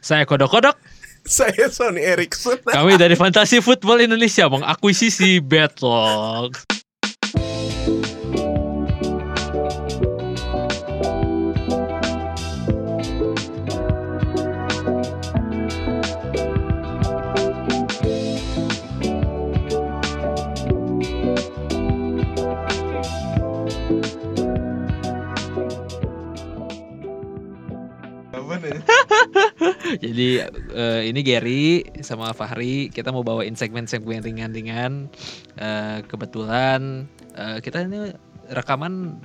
Saya kodok-kodok. Saya Sony Erickson. Kami dari Fantasi Football Indonesia mengakuisisi Bedlock. Jadi eh, ini Gary sama Fahri kita mau bawain segmen-segmen ringan-ringan. Eh, kebetulan eh, kita ini rekaman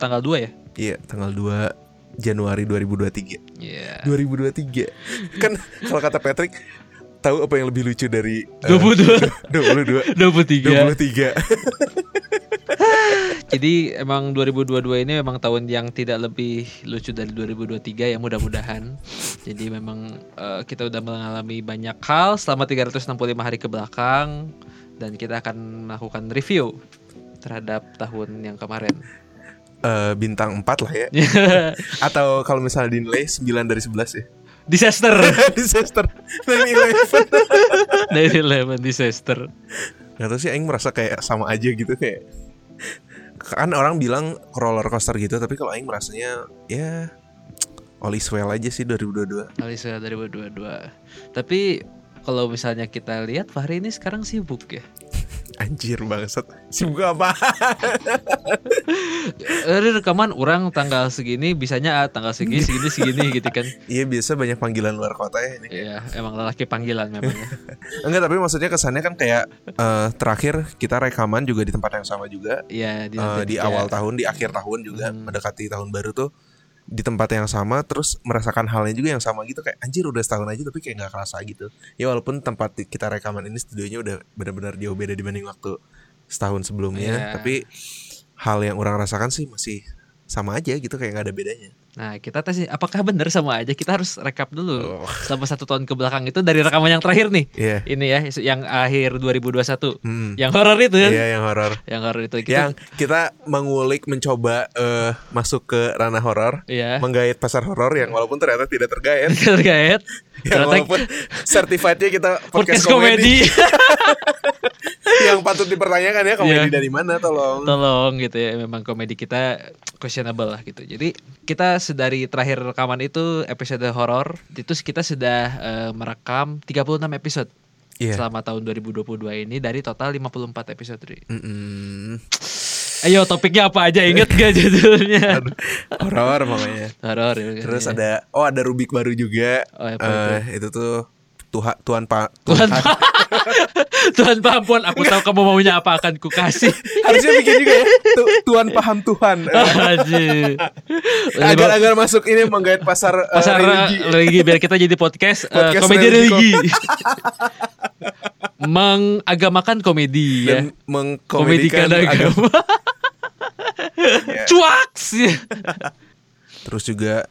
tanggal 2 ya. Iya, tanggal 2 Januari 2023. Iya. 2023. Kan kalau kata Patrick tahu apa yang lebih lucu dari eh, 22 22 23. 23. Jadi emang 2022 ini memang tahun yang tidak lebih lucu dari 2023 ya mudah-mudahan. Jadi memang eh, kita udah mengalami banyak hal selama 365 hari ke belakang dan kita akan melakukan review terhadap tahun yang kemarin. Eh, bintang 4 lah ya. Atau kalau misalnya dinilai 9 dari 11 ya. disaster. Disaster 9/11. Dari 11 disaster. Gak tau sih Aing merasa kayak sama aja gitu kayak Kan orang bilang roller coaster gitu Tapi kalau Aing merasanya ya All is well aja sih 2022 Alisa 2022. Tapi kalau misalnya kita lihat Fahri ini sekarang sibuk ya. Anjir bangsat Sibuk apa? Dari rekaman orang tanggal segini bisanya ah, tanggal segini segini segini gitu kan. Iya biasa banyak panggilan luar kota ya ini Iya, emang lelaki panggilan memang ya. Enggak tapi maksudnya kesannya kan kayak eh, Terakhir kita rekaman juga di tempat yang sama juga Iya, di, Eh, di awal tahun, di akhir tahun juga Hmm. Mendekati tahun baru tuh di tempat yang sama terus merasakan halnya juga yang sama gitu kayak anjir udah setahun aja tapi kayak nggak kerasa gitu ya walaupun tempat kita rekaman ini studionya udah benar-benar jauh beda dibanding waktu setahun sebelumnya Iya. tapi hal yang orang rasakan sih masih sama aja gitu kayak nggak ada bedanya Nah, kita tes apakah benar sama aja? Kita harus rekap dulu. Oh. Selama satu tahun ke belakang itu dari rekaman yang terakhir nih. Iya Ini ya, yang akhir 2021. Hmm. Yang horor itu kan? Iya yang horor Yang horor itu kita. yang kita mengulik mencoba eh, masuk ke ranah horor Iya. menggait pasar horor yang walaupun ternyata tidak tergait Terkait. yang Ternyata walaupun certifiednya kita podcast podcast, komedi. komedi yang patut dipertanyakan ya komedi Iya. dari mana tolong Tolong gitu ya, memang komedi kita questionable lah gitu. Jadi kita sedari terakhir rekaman itu episode horor itu kita sudah eh, merekam 36 episode Iya. selama tahun 2022 ini dari total 54 episode. Ri. Mm-mm. Ayo topiknya apa aja inget gak judulnya? Horor makanya Horor ya. terus ya. ada oh ada Rubik baru juga Oh, apa Eh, itu tuh Tuhan Tuhan Pak Tuhan Tuhan paham Puan, aku tahu kamu maunya apa akan ku kasih. harusnya bikin juga ya Tu- Tuhan paham Tuhan Eh, agar agar masuk ini menggait pasar, eh, pasar religi. religi. biar kita jadi podcast, eh, Podcast komedi religi. Mengagamakan komedi ya. dan mengkomedikan Komedikan agama. agama. Ya. Cuaks. Terus juga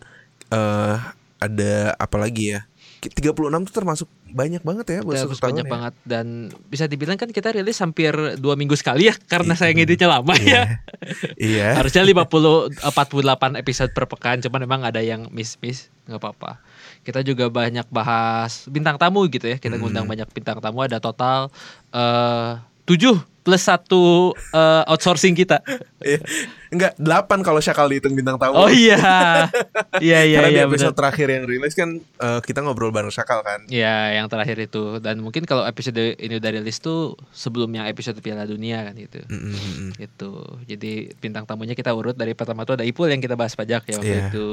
eh ada apa lagi ya? 36 tuh termasuk banyak banget ya buat Terus satu tahun banyak ya. banget dan bisa dibilang kan kita rilis hampir dua minggu sekali ya karena saya ngeditnya lama ya. Iya. Harusnya 50 48 episode per pekan, cuman memang ada yang miss-miss, nggak apa-apa. Kita juga banyak bahas bintang tamu gitu ya. Kita ngundang Hmm. banyak bintang tamu ada total eh 7 plus satu eh, outsourcing kita. Iya. Enggak, 8 kalau Syakal dihitung bintang tamu. Oh iya. Iya iya Karena iya di episode benar. terakhir yang rilis kan eh, kita ngobrol bareng Syakal kan. Iya, yang terakhir itu dan mungkin kalau episode ini udah rilis tuh sebelum yang episode Piala Dunia kan gitu. Mm, mm, mm. gitu jadi bintang tamunya kita urut dari pertama tuh ada Ipul yang kita bahas pajak ya waktu Iya. itu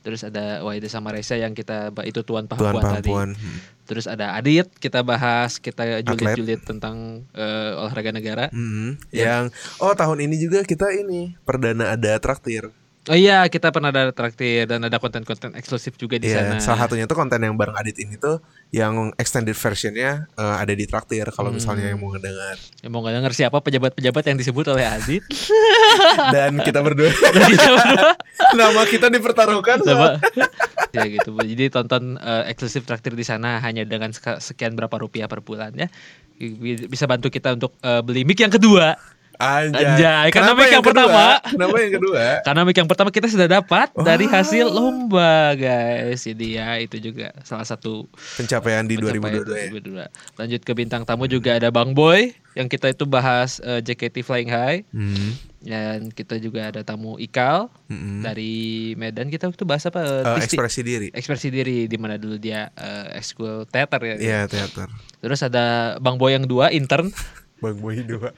terus ada Wahida sama Reza yang kita itu tuan Pahampuan tadi Pahampuan. Mm. terus ada Adit kita bahas kita Atlet. julid-julid tentang eh, olahraga negara Mm. Ya. Yang oh tahun ini juga kita ini perdana ada traktir. oh iya kita pernah ada traktir dan ada konten-konten eksklusif juga di Iya, sana salah satunya tuh konten yang bareng Adit ini tuh yang extended versionnya eh, ada di traktir kalau Hmm. misalnya yang mau ngedengar. Ya, mau nggak denger siapa pejabat-pejabat yang disebut oleh Adit Dan kita berdua Dan kita berdua nama kita dipertaruhkan. Coba. ya gitu. Jadi tonton eh, eksklusif traktir di sana hanya dengan sekian berapa rupiah per bulan ya. Bi- Bisa bantu kita untuk eh, beli mic yang kedua Anjay. Anjay, karena mic yang kedua? pertama. Kenapa yang kedua? Karena mic yang pertama kita sudah dapat dari Wah. hasil lomba, guys. Jadi ya itu juga salah satu Pencapaian di pencapaian 2022 ya. 2022. Lanjut ke bintang tamu juga ada Bang Boy yang kita itu bahas eh, JKT Flying High Hmm. dan kita juga ada tamu Ikal Mm-mm. dari Medan. Kita waktu bahas apa? Tisti- ekspresi diri. ekspresi diri di mana dulu dia eh, ekskul teater ya. Iya, teater. Terus ada Bang Boy yang dua intern Bang Boy dua.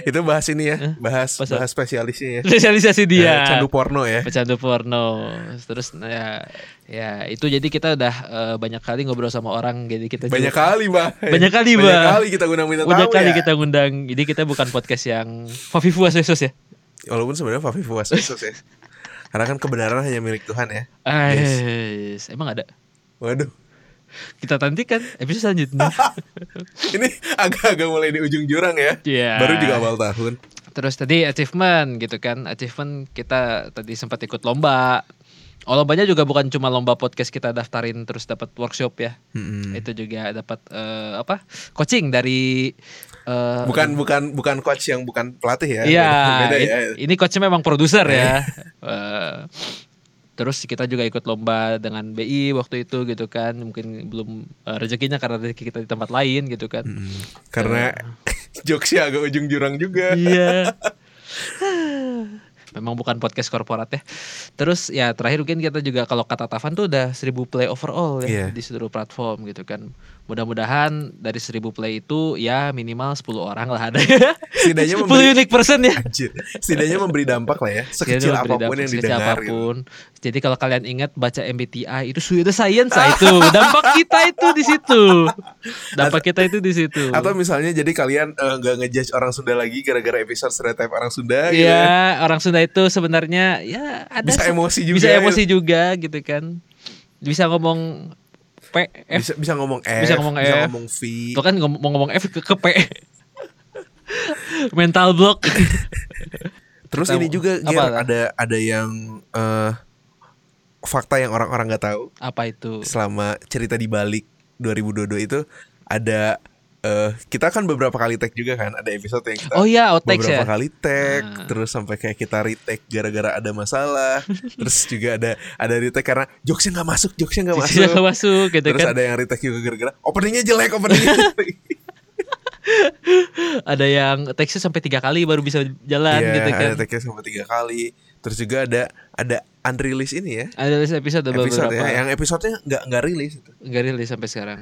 Itu bahas ini ya, bahas Bahas bahas spesialisnya ya. spesialisasi Eh, dia. candu porno ya. pecandu porno terus nah, ya ya itu jadi kita udah eh, banyak kali ngobrol sama orang jadi kita Banyak juga- kali, Bah. Banyak kali, Banyak Bah. kali kita guna minta banyak kali ya. kita ngundang jadi kita bukan podcast yang Fafifu Asesos ya Walaupun sebenarnya Fafi puas Yesus ya. Karena kan kebenaran hanya milik Tuhan ya. Ais, emang ada Waduh. Kita tantikan episode selanjutnya Ini agak-agak mulai di ujung jurang ya. Iya. Baru juga awal tahun. terus tadi achievement gitu kan achievement kita tadi sempat ikut lomba Oh, lombanya juga bukan cuma lomba podcast kita daftarin terus dapat workshop ya. Mm-mm. Itu juga dapat eh, apa? coaching dari eh, Bukan bukan bukan coach yang bukan pelatih ya. Iya, Beda ya. ini coachnya memang produser ya. Eh, terus kita juga ikut lomba dengan BI waktu itu gitu kan, mungkin belum eh, rezekinya karena rezeki kita di tempat lain gitu kan. Mm. Karena jokesnya agak ujung jurang juga. Iya. Memang bukan podcast korporat ya. Terus ya terakhir mungkin kita juga kalau kata Tavan tuh udah 1000 play overall ya Iya. di seluruh platform gitu kan. Mudah-mudahan dari 1000 play itu ya minimal 10 orang lah ada. Setidaknya 10 memberi unique person ya. Anjir. Setidaknya memberi dampak lah ya. Sekecil memberi apa pun dampak yang sekecil didengar. gitu. apa pun. Jadi kalau kalian ingat baca MBTI itu sudah science lah itu. Dampak kita itu di situ. Dampak kita itu di situ. Atau misalnya jadi kalian eh, nggak ngejudge orang Sunda lagi gara-gara episode stereotype orang Sunda gitu ya. Iya, orang Sunda itu sebenarnya ya ada Bisa emosi juga Bisa ya. emosi juga gitu kan. Bisa ngomong P F. Bisa bisa ngomong F, Bisa ngomong bisa F. ngomong V. Tuh kan ngom- mau ngomong F ke, ke P. Mental block. Terus Kita- ini juga apa Ger, ada ada yang eh, fakta yang orang-orang nggak tahu Apa itu? selama cerita di balik 2022 itu ada eh, kita kan beberapa kali tag juga kan ada episode yang kita Oh iya, outtakes beberapa ya. kali tag Nah. terus sampai kayak kita retake gara-gara ada masalah terus juga ada ada retake karena jokesnya nggak masuk jokesnya nggak masuk Bisa masuk gitu terus kan. ada yang retake juga gara-gara openingnya jelek openingnya jelek. Ada yang teksnya sampai tiga kali baru bisa jalan Iya, gitu kan. ada tag-nya sampai tiga kali terus juga ada ada unreleased ini ya Ada episode, episode beberapa. ya yang episodenya nggak nggak rilis itu Nggak rilis sampai sekarang.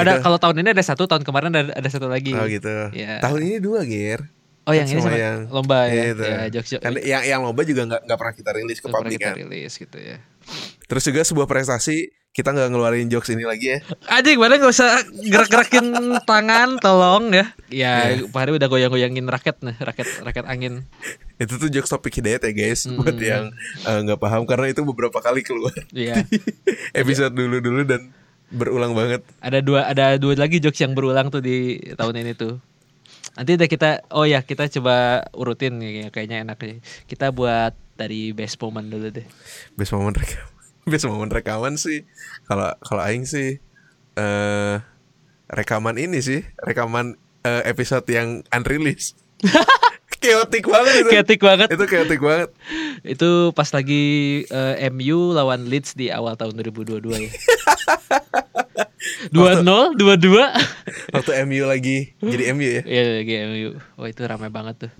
Ada Itu- kalau tahun ini ada satu, tahun kemarin ada, ada satu lagi. oh gitu Iya. tahun ini dua gear Oh yang ini Sama yang- lomba ya. Gitu. Ya, jokes jokes. kan yang yang lomba juga nggak nggak pernah kita rilis ke pernah publik kan rilis gitu ya. terus juga sebuah prestasi kita nggak ngeluarin jokes ini lagi ya Adik, mana nggak usah gerak-gerakin tangan, tolong ya. Ya, Iya. Pak Hari udah goyang-goyangin raket nih, raket raket angin. itu tuh jokes topik hidayat ya guys Hmm. buat yang eh, nggak paham karena itu beberapa kali keluar Iya. episode dulu dulu dan berulang banget ada dua ada dua lagi jokes yang berulang tuh di tahun ini tuh. Nanti udah kita oh ya kita coba urutin nih kayaknya enak nih. Kita buat dari best moment dulu deh. best moment rekaman best moment rekaman sih kalau kalau aing sih eh rekaman ini sih rekaman eh, episode yang unreleased chaotic banget itu Ketik banget. itu chaotic banget Itu pas lagi eh, MU lawan Leeds di awal tahun 2022 ya. 2-0, 2-2. waktu MU lagi jadi MU ya Iya lagi MU. Wah itu ramai banget tuh.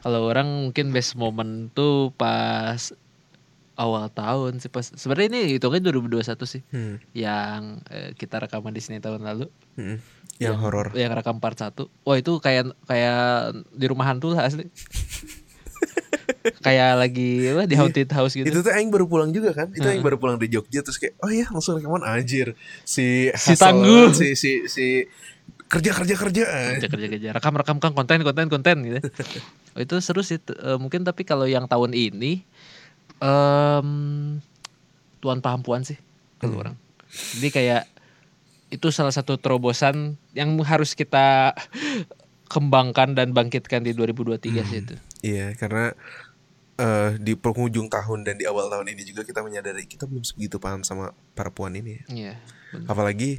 Kalau orang mungkin best moment tuh pas awal tahun sih pas sebenarnya ini hitungnya 2021 sih Hmm. yang eh, kita rekaman di sini tahun lalu Hmm. yang horor yang rekam part 1 wah itu kayak kayak di rumah hantu lah asli kayak lagi apa, di haunted house gitu. Itu tuh Aing baru pulang juga kan. Itu Aing baru pulang dari Jogja terus kayak oh iya langsung rekaman anjir. Si Si tangguh. si si si kerja kerja kerja. Kerja kerja kerja. Rekam rekam kan konten konten konten gitu. Oh, itu seru sih eh, mungkin tapi kalau yang tahun ini em tuan pahampuan sih kalau orang. Jadi kayak itu salah satu terobosan yang harus kita kembangkan dan bangkitkan di 2023 sih itu iya karena eh, di penghujung tahun dan di awal tahun ini juga kita menyadari kita belum segitu paham sama para puan ini ya. iya bener. apalagi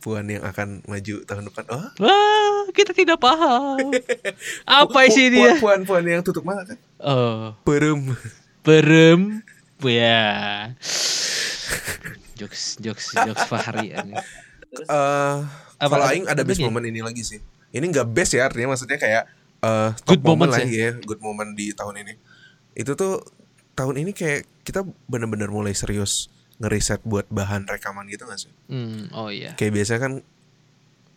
puan yang akan maju tahun depan oh wah kita tidak paham. Apa isi Pu- dia? Puan puan yang tutup mata kan. Oh, Perem. berem. Ya. Jokes, jokes, jokes Fahri. Eh Apa- kalau ada- aing ada best moment ini lagi sih. Ini nggak best ya artinya maksudnya kayak top Good moment lah ya, good moment di tahun ini. Itu tuh tahun ini kayak kita bener-bener mulai serius ngeriset buat bahan rekaman gitu gak sih? Hmm, oh iya. Kayak biasa kan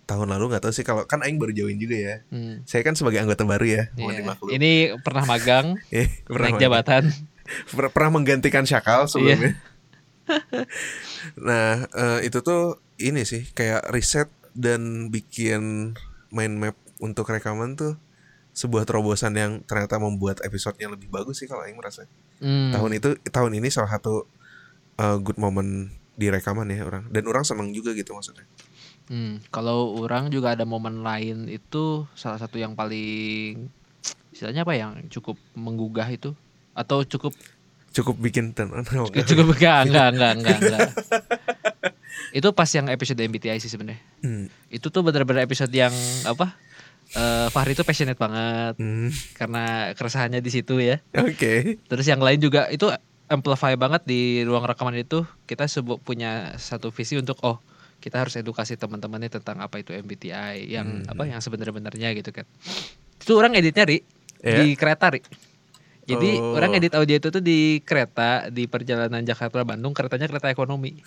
tahun lalu nggak tahu sih kalau kan aing baru join juga ya. Hmm. Saya kan sebagai anggota baru ya, Iya. dimaklum. Ini pernah magang, Eh, pernah, naik jabatan. per- pernah menggantikan Syakal sebelumnya. Iya. nah, eh, itu tuh ini sih kayak riset dan bikin mind map untuk rekaman tuh sebuah terobosan yang ternyata membuat episodenya lebih bagus sih kalau Aing merasa. Hmm. Tahun itu tahun ini salah satu eh, good moment di rekaman ya orang dan orang senang juga gitu maksudnya. Hmm, kalau orang juga ada momen lain itu salah satu yang paling istilahnya apa yang cukup menggugah itu atau cukup Cukup bikin ten cukup enggak enggak enggak enggak enggak. itu pas yang episode MBTI sih sebenarnya. Hmm. Itu tuh bener-bener episode yang apa? eh Fahri itu passionate banget Hmm. karena keresahannya di situ ya. Oke. Terus yang lain juga itu amplify banget di ruang rekaman itu kita sebu- punya satu visi untuk oh kita harus edukasi teman-temannya tentang apa itu MBTI yang Hmm. apa yang sebenar-benarnya gitu kan. Itu orang editnya ri Ya. di kereta ri. Jadi Oh. orang edit audio itu tuh di kereta di perjalanan Jakarta Bandung keretanya kereta ekonomi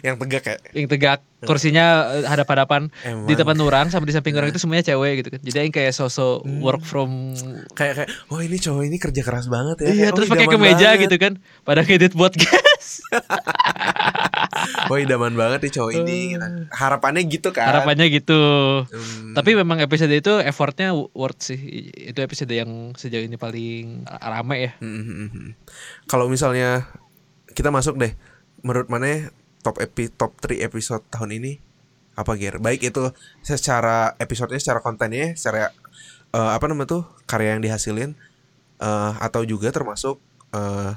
Yang tegak ya. yang tegak kursinya eh, hadap-hadapan Emang. di depan orang sama di samping orang itu semuanya cewek gitu kan. Jadi yang kayak sosok Hmm. work from kayak kayak oh ini cowok ini kerja keras banget ya. Iya, Kayak, oh, terus pakai kemeja banget. gitu kan. Pada ngedit podcast. Oh idaman banget nih cowok ini. gitu. Harapannya gitu kan. Harapannya gitu. Hmm. Tapi memang episode itu effortnya worth sih. Itu episode yang sejauh ini paling rame ya. Hmm, hmm, hmm. Kalau misalnya kita masuk deh, menurut mana top epi top 3 episode tahun ini apa Ger? Baik itu secara episodenya, secara kontennya, secara eh, apa namanya tuh karya yang dihasilin eh, atau juga termasuk eh,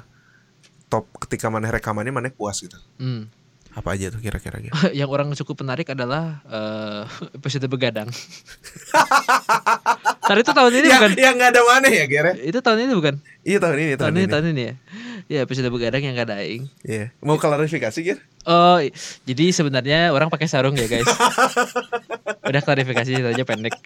top ketika mana rekamannya mana puas gitu. Hmm. Apa aja tuh kira-kira yang orang cukup menarik adalah eh, episode begadang. Tadi itu tahun ini yang bukan? yang nggak ada mana ya ya? Itu tahun ini bukan? Iya tahun ini tahun, Tahun ini ini. tahun ini ya. Ya episode begadang yang gak ada aing. Iya. Mau klarifikasi Ger? Oh, jadi sebenarnya orang pakai sarung ya guys. Udah klarifikasi aja pendek.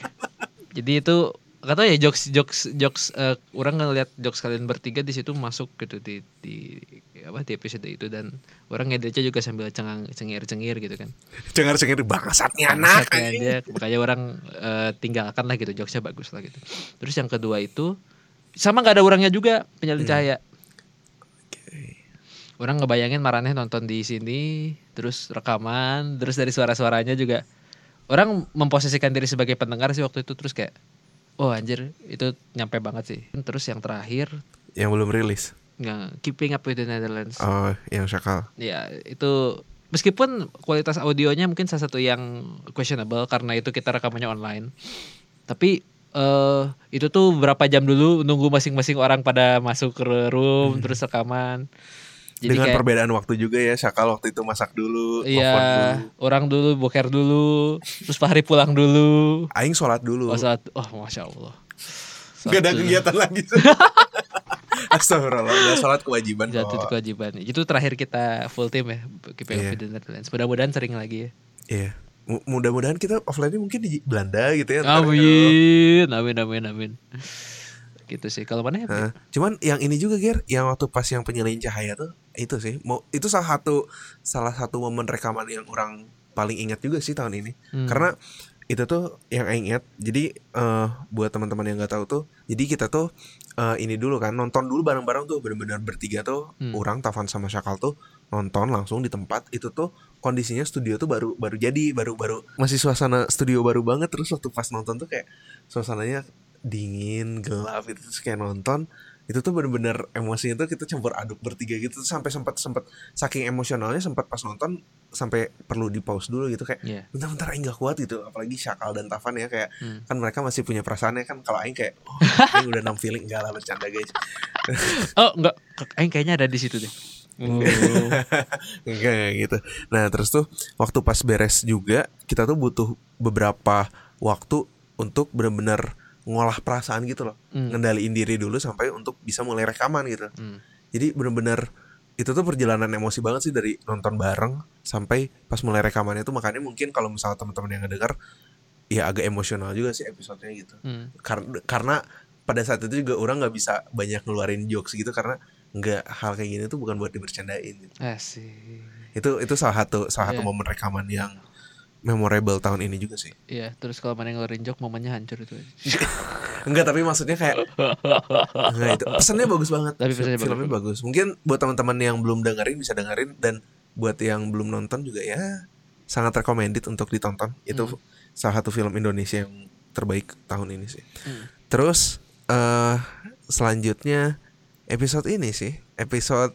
Jadi itu kata ya jokes jokes jokes eh, orang ngeliat jokes kalian bertiga di situ masuk gitu di di apa di episode itu dan orang ngeditnya juga sambil cengang cengir cengir gitu kan. Cengar cengir bangsatnya anak. Dia, makanya orang eh, tinggalkan lah gitu jokesnya bagus lah gitu. Terus yang kedua itu sama nggak ada orangnya juga penyalin cahaya. Orang ngebayangin Maraneh nonton di sini, terus rekaman, terus dari suara-suaranya juga orang memposisikan diri sebagai pendengar sih waktu itu terus kayak oh anjir itu nyampe banget sih. Terus yang terakhir Yang belum rilis. Nggak keeping up with the Netherlands. Oh, yang Syakal. Ya itu meskipun kualitas audionya mungkin salah satu yang questionable karena itu kita rekamannya online. Tapi eh itu tuh berapa jam dulu nunggu masing-masing orang pada masuk ke room terus rekaman. Jadi Dengan kayak perbedaan waktu juga ya, Syakal waktu itu masak dulu, iya dulu. orang dulu boker dulu, terus Fahri pulang dulu. Aing sholat dulu. Oh, saat, oh masya Allah. Gak ada kegiatan lagi. Astagfirullah, udah sholat kewajiban Satu kok. kewajiban. Itu terakhir kita full team ya, Iya. with the Netherlands. Mudah-mudahan sering lagi ya. Iya. Mu- Mudah-mudahan kita offline mungkin di Belanda gitu ya. ya. Amin, amin, amin, amin. Gitu sih. Kalau mana ya? Nah, cuman yang ini juga Ger, yang waktu pas yang penyelin cahaya tuh itu sih. Mau itu salah satu salah satu momen rekaman yang orang paling ingat juga sih tahun ini. Hmm. Karena itu tuh yang Aing ingat. Jadi eh buat teman-teman yang nggak tahu tuh, jadi kita tuh eh, ini dulu kan nonton dulu bareng-bareng tuh bener-bener bertiga tuh, Hmm. orang Tavan sama Syakal tuh nonton langsung di tempat itu tuh kondisinya studio tuh baru baru jadi baru baru masih suasana studio baru banget terus waktu pas nonton tuh kayak suasananya dingin gelap itu terus kayak nonton itu tuh bener-bener emosinya tuh kita campur aduk bertiga gitu sampai sempat sempat saking emosionalnya sempat pas nonton sampai perlu di pause dulu gitu kayak Iya. bentar-bentar Aing gak kuat gitu apalagi Syakal dan Tavan ya kayak Hmm. kan mereka masih punya perasaannya kan kalau Aing kayak oh Aing udah nam feeling enggak lah bercanda guys Oh enggak, Aing kayaknya ada di situ deh. Oh. enggak enggak gitu nah terus tuh waktu pas beres juga kita tuh butuh beberapa waktu untuk benar-benar ngolah perasaan gitu loh Hmm. ngendaliin diri dulu sampai untuk bisa mulai rekaman gitu Hmm. jadi benar-benar itu tuh perjalanan emosi banget sih dari nonton bareng sampai pas mulai rekamannya tuh makanya mungkin kalau misalnya teman-teman yang ngedengar ya agak emosional juga sih episodenya gitu Hmm. karena karena pada saat itu juga orang nggak bisa banyak ngeluarin jokes gitu karena nggak hal kayak gini tuh bukan buat dibercandain gitu. Asik. itu itu salah satu salah satu Iya. momen rekaman yang memorable tahun ini juga sih Iya, terus kalau mana yang ngeluarin joke momennya hancur itu. enggak tapi maksudnya kayak enggak itu pesannya bagus banget Tapi pesannya Fil- filmnya bagus. mungkin buat teman-teman yang belum dengerin bisa dengerin dan buat yang belum nonton juga ya sangat recommended untuk ditonton itu Hmm. salah satu film Indonesia yang terbaik tahun ini sih Hmm. Terus eh selanjutnya episode ini sih, episode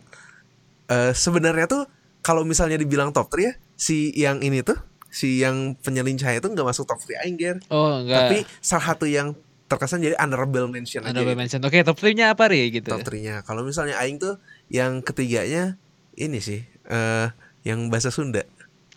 eh sebenarnya tuh kalau misalnya dibilang top 3 ya, si yang ini tuh, si yang penyelincah itu nggak masuk top 3 aing, Ger. Oh, enggak. Tapi salah satu yang terkesan jadi honorable mention aja. ada gitu. mention. Oke, top 3-nya apa Ri gitu. Top 3-nya. Kalau misalnya aing tuh yang ketiganya ini sih, eh yang bahasa Sunda.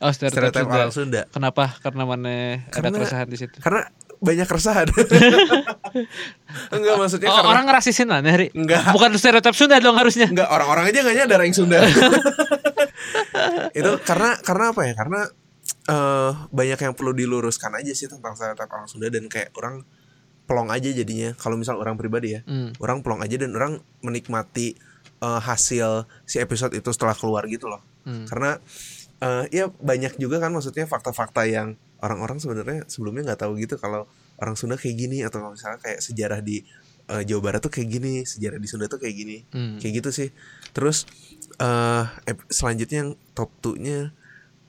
Oh, stereotip Stereotip Sunda. orang Sunda. Kenapa? Karena mana ada Karena- keresahan di situ. Karena banyak keresahan. Enggak maksudnya Oh, karena orang ngerasisin lah, Ri. Enggak. Bukan stereotip Sunda dong harusnya. Enggak, orang-orang aja nggak nyadar yang Sunda. itu karena karena apa ya? Karena eh banyak yang perlu diluruskan aja sih tentang stereotip orang Sunda dan kayak orang pelong aja jadinya. Kalau misal orang pribadi ya, Hmm. orang pelong aja dan orang menikmati eh, hasil si episode itu setelah keluar gitu loh. Hmm. Karena eh ya banyak juga kan maksudnya fakta-fakta yang orang-orang sebenarnya sebelumnya nggak tahu gitu kalau orang Sunda kayak gini atau misalnya kayak sejarah di eh, Jawa Barat tuh kayak gini, sejarah di Sunda tuh kayak gini Hmm. kayak gitu sih terus eh ep- selanjutnya yang top 2 nya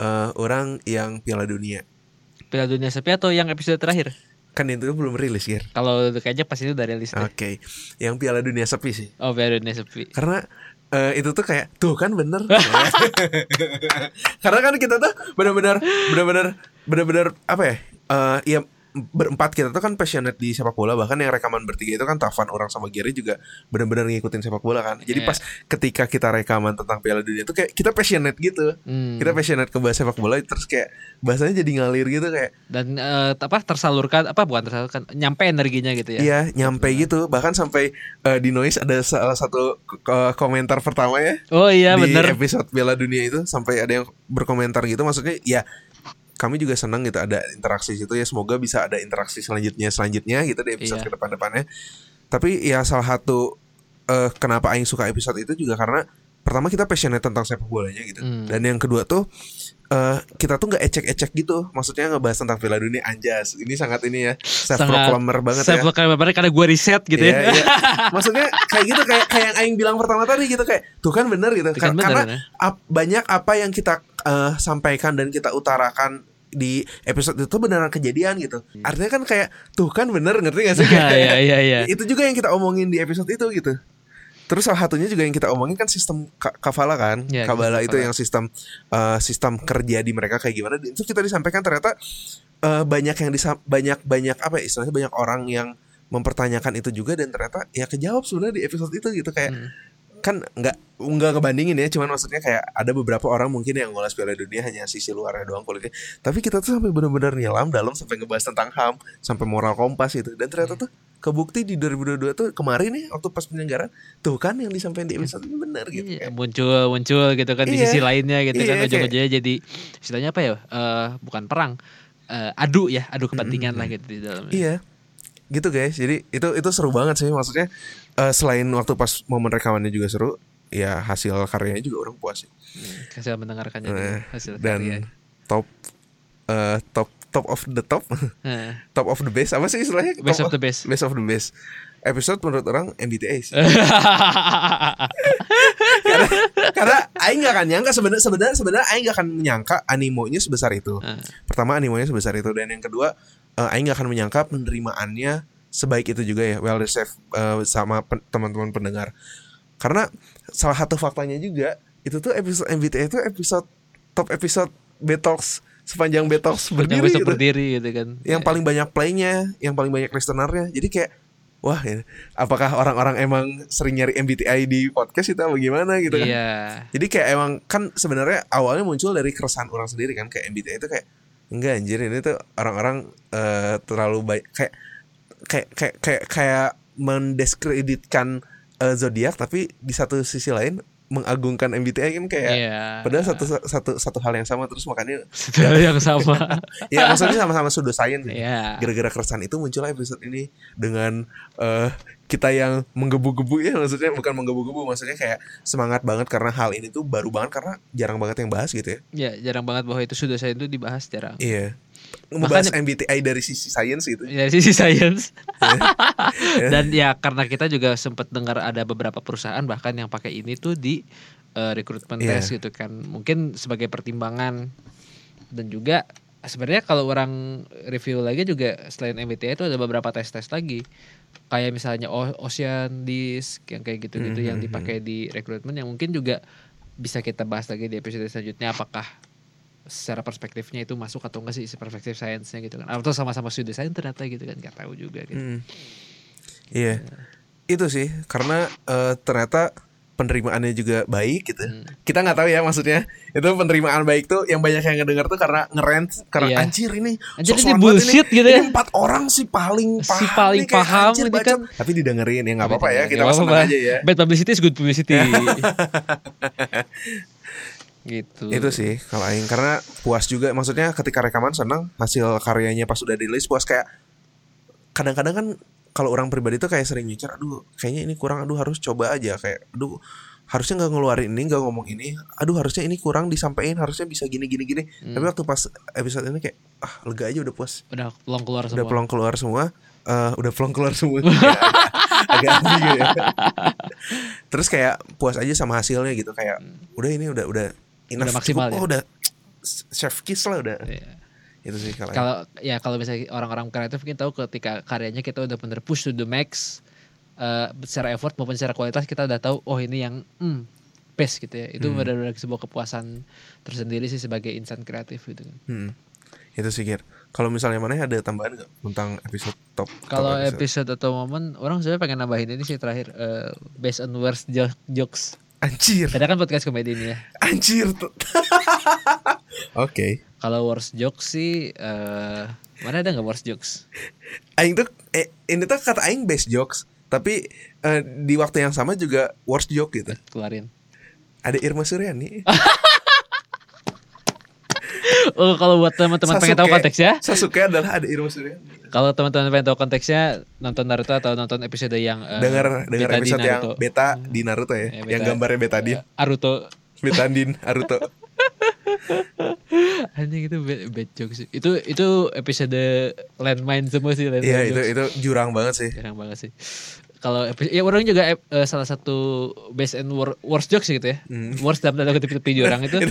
eh, orang yang Piala Dunia. Piala Dunia Sepi atau yang episode terakhir? kan itu belum rilis ya Kalau kayaknya pas itu udah rilis oke. Yang Piala Dunia sepi sih. Oh, Piala Dunia Sepi. karena eh, itu tuh kayak tuh kan bener. Karena kan kita tuh benar-benar benar-benar benar-benar apa ya eh ya berempat kita tuh kan passionate di sepak bola bahkan yang rekaman bertiga itu kan Tavan orang sama Gary juga benar-benar ngikutin sepak bola kan jadi Iya. pas ketika kita rekaman tentang Piala Dunia itu kayak kita passionate gitu Hmm. kita passionate ke bahas sepak bola terus kayak bahasanya jadi ngalir gitu kayak dan eh, apa tersalurkan apa bukan tersalurkan nyampe energinya gitu ya. iya nyampe gitu bahkan sampai eh, di noise ada salah satu k- komentar pertama ya Oh iya di bener. episode Piala Dunia itu sampai ada yang berkomentar gitu maksudnya ya kami juga senang gitu ada interaksi situ ya semoga bisa ada interaksi selanjutnya selanjutnya gitu di episode Iya. ke depan-depannya tapi ya salah satu eh, kenapa Aing suka episode itu juga karena pertama kita passionate tentang sepak bolanya gitu Hmm. dan yang kedua tuh eh, kita tuh nggak ecek-ecek gitu maksudnya ngebahas tentang Piala Dunia anjas ini sangat ini ya self proclaimer banget ya proclaimer banget karena gue riset gitu Iya, ya. iya. Maksudnya kayak gitu kayak kayak yang Aing bilang pertama tadi gitu kayak tuh kan bener gitu. Tuh kan bener, Karena ya. ap- banyak apa yang kita eh, sampaikan dan kita utarakan di episode itu beneran kejadian gitu. Artinya kan kayak tuh kan bener ngerti gak sih? Iya iya iya iya. Itu juga yang kita omongin di episode itu gitu. Terus salah satunya juga yang kita omongin kan sistem ka- kafala kan, kabala sistem itu kafala. yang sistem eh, sistem kerja di mereka kayak gimana. Itu kita disampaikan ternyata eh, banyak yang disa banyak banyak apa ya istilahnya banyak orang yang mempertanyakan itu juga dan ternyata ya kejawab sebenarnya di episode itu gitu kayak Hmm. Kan nggak nggak ngebandingin ya cuman maksudnya kayak ada beberapa orang mungkin yang ngulas Piala Dunia hanya sisi luarnya doang kulitnya tapi kita tuh sampai benar-benar nyelam dalam sampai ngebahas tentang HAM sampai moral kompas itu dan ternyata tuh kebukti di 2022 tuh kemarin nih waktu pas penyelenggaraan tuh kan yang disampaikan di episode itu benar gitu Iya, kayak muncul muncul gitu kan di Iya. sisi lainnya gitu Iya, kan kayak- ujung-ujungnya jadi istilahnya apa ya eh, bukan perang eh, adu ya adu kepentingan lah gitu di dalamnya. Iya. Gitu guys. Jadi itu itu seru banget sih maksudnya eh, selain waktu pas momen rekamannya juga seru, ya hasil karyanya juga orang puas sih. Hmm, hasil mendengarkannya juga, hasil Dan karya. top eh, top top of the top, Eh, top of the best apa sih istilahnya? best Top of the best best of the best. Episode menurut orang sih. karena karena aing gak akan nyangka sebenarnya sebenarnya sebenarnya aing gak akan menyangka animonya sebesar itu. Eh, Pertama animonya sebesar itu dan yang kedua eh, Aing gak akan menyangka penerimaannya sebaik itu juga ya well received eh, sama pen- teman-teman pendengar. Karena salah satu faktanya juga itu tuh episode MBTI itu episode top episode Betox sepanjang Betox berdiri besok gitu. berdiri gitu kan Yang paling banyak playnya, yang paling banyak listenernya. Jadi kayak wah ini apakah orang-orang emang sering nyari MBTI di podcast itu apa gimana gitu kan. iya Jadi kayak emang kan sebenarnya awalnya muncul dari keresahan orang sendiri kan kayak MBTI itu kayak Enggak anjir ini tuh orang-orang eh, terlalu baik kayak kayak kayak kayak kayak mendiskreditkan eh, zodiak tapi di satu sisi lain mengagungkan MBTI kan kayak Iya. padahal satu satu satu hal yang sama terus makanya Setelah yang sama. ya maksudnya sama-sama pseudoscience gitu. Iya. gara-gara keresahan itu muncullah episode ini dengan eh, kita yang menggebu-gebu ya maksudnya bukan menggebu-gebu maksudnya kayak semangat banget karena hal ini tuh baru banget karena jarang banget yang bahas gitu ya Ya, jarang banget bahwa itu sudah saya itu dibahas jarang. iya membahas MBTI dari sisi science gitu Dari sisi science. Ya. Dan ya karena kita juga sempat dengar ada beberapa perusahaan bahkan yang pakai ini tuh di eh, rekrutmen Iya. tes gitu kan. Mungkin sebagai pertimbangan dan juga sebenarnya kalau orang review lagi juga selain MBTI itu ada beberapa tes-tes lagi. Kayak misalnya Ocean Disk yang kayak gitu-gitu yang Mhm. dipakai di rekrutmen yang mungkin juga bisa kita bahas lagi di episode selanjutnya apakah secara perspektifnya itu masuk atau enggak sih perspektif sainsnya gitu kan atau sama-sama sudah sains ternyata gitu kan nggak tahu juga gitu. Hmm. Iya. Itu sih karena eh, ternyata penerimaannya juga baik gitu. Hmm. Kita nggak tahu ya maksudnya. Itu penerimaan baik tuh yang banyak yang ngedenger tuh karena ngerent karena Iya. anjir ini Anjir, ini smart banget bullshit gitu ya. Ini empat orang sih paling Si paham paling nih, paham anjir, ini kan. Tapi didengerin ya nggak apa-apa ya. Kita apa-apa. aja ya. Bad publicity is good publicity. gitu. Itu sih kalau aing karena puas juga maksudnya ketika rekaman senang hasil karyanya pas sudah rilis puas kayak kadang-kadang kan kalau orang pribadi tuh kayak sering mikir aduh kayaknya ini kurang aduh harus coba aja kayak aduh harusnya nggak ngeluarin ini nggak ngomong ini aduh harusnya ini kurang disampaikan harusnya bisa gini gini gini Hmm. tapi waktu pas episode ini kayak ah lega aja udah puas Udah pelong keluar semua. udah pelong keluar semua eh, udah pelong keluar semua agak, ambigu ya terus kayak puas aja sama hasilnya gitu kayak udah ini udah udah enough Hmm. Udah maksimal cukup, ya? oh, udah chef kiss lah udah Iya. Itu sih kalau Kalau ya kalau misalnya orang-orang kreatif mungkin tahu ketika karyanya kita udah bener push to the max eh, secara effort maupun secara kualitas kita udah tahu oh ini yang hmm, best gitu ya. Itu Hmm. benar-benar sebuah kepuasan tersendiri sih sebagai insan kreatif gitu kan. Hmm. itu sih Gir kalau misalnya mana ada tambahan nggak tentang episode top Kalau episode atau momen orang sebenarnya pengen nambahin ini sih terakhir eh, based on worst jo- jokes. anjir Karena kan podcast komedi ini ya. anjir oke Kalau worst jokes sih eh mana ada nggak worst jokes? Aing tuh eh, ini tuh kata Aing best jokes tapi eh, di waktu yang sama juga worst joke gitu Keluarin. ada Irma Suryani Oh kalau buat teman-teman pengen tahu konteksnya, Sasuke adalah ada Irma Suryani kalau teman-teman pengen tahu konteksnya nonton Naruto atau nonton episode yang eh, dengar dengar Beta di episode yang beta di Naruto ya, Ya, yang beta. gambarnya betadin, Eh, Aruto. betadin Naruto. Anjing itu bad, bad jokes. Itu itu episode landmine semua sih landmine Iya itu jokes. itu jurang banget sih. Jarang banget sih. Kalau ya orang juga eh, salah satu best and wor- worst jokes gitu ya. Hmm. Worst dalam tanda kutip tepi jurang itu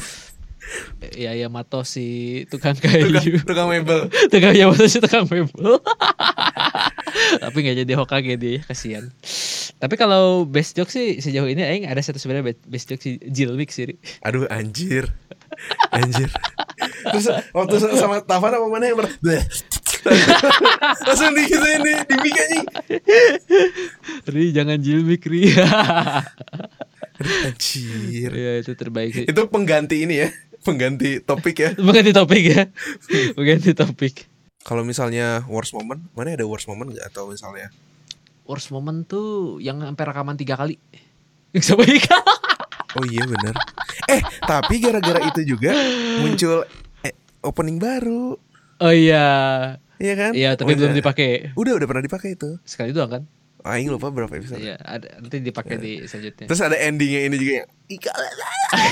ya Yamato si tukang kayu. Tukang mebel. tukang Yamato si tukang mebel. Tapi nggak jadi Hokage dia, kasihan. Tapi kalau best joke sih sejauh ini aing ada satu sebenarnya best- joke si Jilwik sih. Aduh anjir. Anjir. Terus waktu sama Tavan apa mana yang ber. Langsung di gitu ini di mic anjing. Ri jangan Jilwik Ri. Anjir. Iya itu terbaik sih. Itu pengganti ini ya. Pengganti topik ya. Mengganti topik ya. Mengganti topik. Kalau misalnya worst moment, mana ada worst moment nggak atau misalnya Worst moment tuh yang sampai rekaman tiga kali. Sama Ika. Oh iya bener Eh tapi gara-gara itu juga muncul eh, opening baru Oh iya. Iya kan? Iya tapi Oh, belum iya. dipakai. Udah udah pernah dipakai itu Sekali doang kan? Aing lupa berapa episode Iya, ada nanti dipakai di selanjutnya. Terus ada endingnya ini juga yang Ika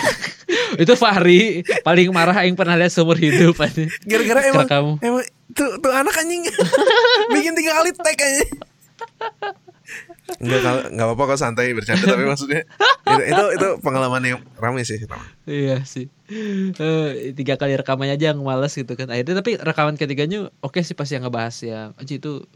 itu Fahri paling marah yang pernah lihat seumur hidup. Gara-gara emang kamu. Emang tuh, tuh anak anjing Bikin tiga kali tag aja Enggak kalau nggak apa-apa kok santai bercanda tapi maksudnya itu, itu itu pengalaman yang ramai sih pertama. Iya sih. Eh, tiga kali rekamannya aja yang males gitu kan. Akhirnya tapi rekaman ketiganya oke sih pas yang ngebahas yang Aji itu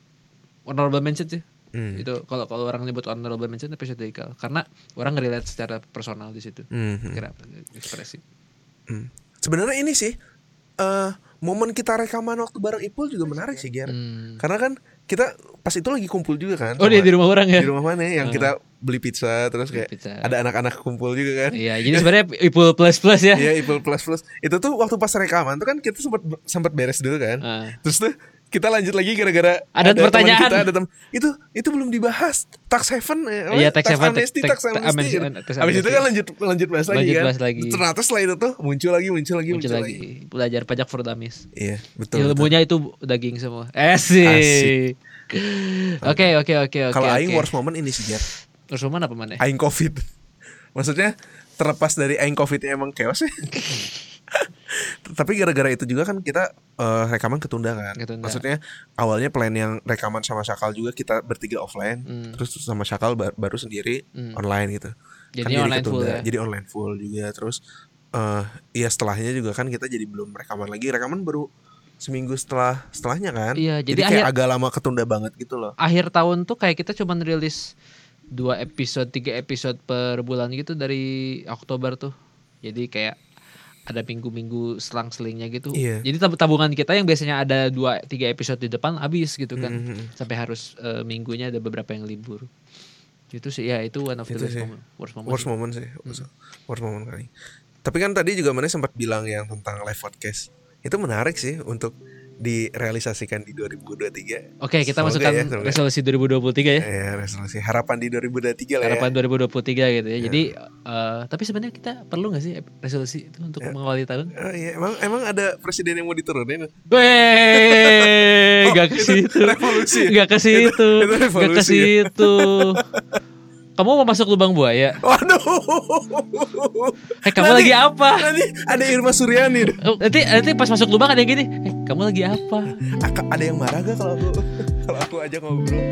honorable mention sih. Hmm. Itu kalau kalau orang nyebut honorable mention episode Ikal karena orang ngerelate secara personal di situ. Hmm. Kira ekspresi. Hmm. Sebenarnya ini sih eh momen kita rekaman waktu bareng Ipul juga menarik sih Ger. Hmm. Karena kan kita pas itu lagi kumpul juga kan. Oh dia di rumah orang ya? di rumah mana yang kita beli pizza terus kayak Pizza. ada anak-anak kumpul juga kan. Iya, jadi sebenarnya Ipul plus plus ya. Iya, Ipul plus plus. Itu tuh waktu pas rekaman tuh kan kita sempat sempat beres dulu kan. Ah. Terus tuh kita lanjut lagi gara-gara Ada teman pertanyaan. kita, ada tem- itu itu belum dibahas tax haven eh? Iya, tax haven, amnesty tax- tax tax- amnesty tax Habis itu kan lanjut lanjut bahas lagi Lanjut kan bahas lagi. ternyata setelah itu tuh muncul lagi muncul lagi Muncul lagi belajar pajak for dummies. iya betul, betul. Ilmunya itu daging semua. Asik. Oke, oke, oke, oke. kalau aing worst moment ini sih Jar. Terus mana apa mana? aing covid maksudnya terlepas dari aing covidnya emang chaos ya tapi gara-gara itu juga kan kita eh, rekaman ketunda kan Ketunda. maksudnya awalnya plan yang rekaman sama Syakal juga kita bertiga offline Hmm. terus sama Syakal ba- baru sendiri Hmm. online gitu Jadi online full ya? jadi online full juga terus eh iya setelahnya juga kan kita jadi belum rekaman lagi rekaman baru seminggu setelah setelahnya kan Iya, jadi kayak akhir- agak lama ketunda banget gitu loh Akhir tahun tuh kayak kita cuman rilis dua episode, tiga episode per bulan gitu dari Oktober tuh. Jadi kayak ada minggu-minggu selang-selingnya gitu. Iya. Jadi tab- tabungan kita yang biasanya ada dua tiga episode di depan habis gitu kan. Mhm. Sampai harus eh, minggunya ada beberapa yang libur. Itu sih ya itu one of the worst moment. Worst moment. worst sih. moment sih worst moment kali tapi kan tadi juga mana sempat bilang yang tentang live podcast itu menarik sih untuk direalisasikan di 2023 Oke, kita Semoga masukkan ya, semoga. resolusi 2023 ya. ya resolusi harapan di 2023 lah Harapan ya 2023 gitu ya. Jadi eh, tapi sebenarnya kita perlu nggak sih resolusi itu untuk mengawali tahun? Oh, iya, emang emang ada presiden yang mau diturunin Weh, Oh, gak ke itu situ. revolusi ya? Gak ke situ. Itu- itu Gak ke ya? situ. Kamu mau masuk lubang buaya? waduh Eh, kamu Nanti- lagi apa? nanti ada Irma Suryani Oh, nanti nanti pas masuk lubang ada yang gini. Eh, kamu lagi apa? Ada yang marah gak kalau aku kalau aku ajak ngobrol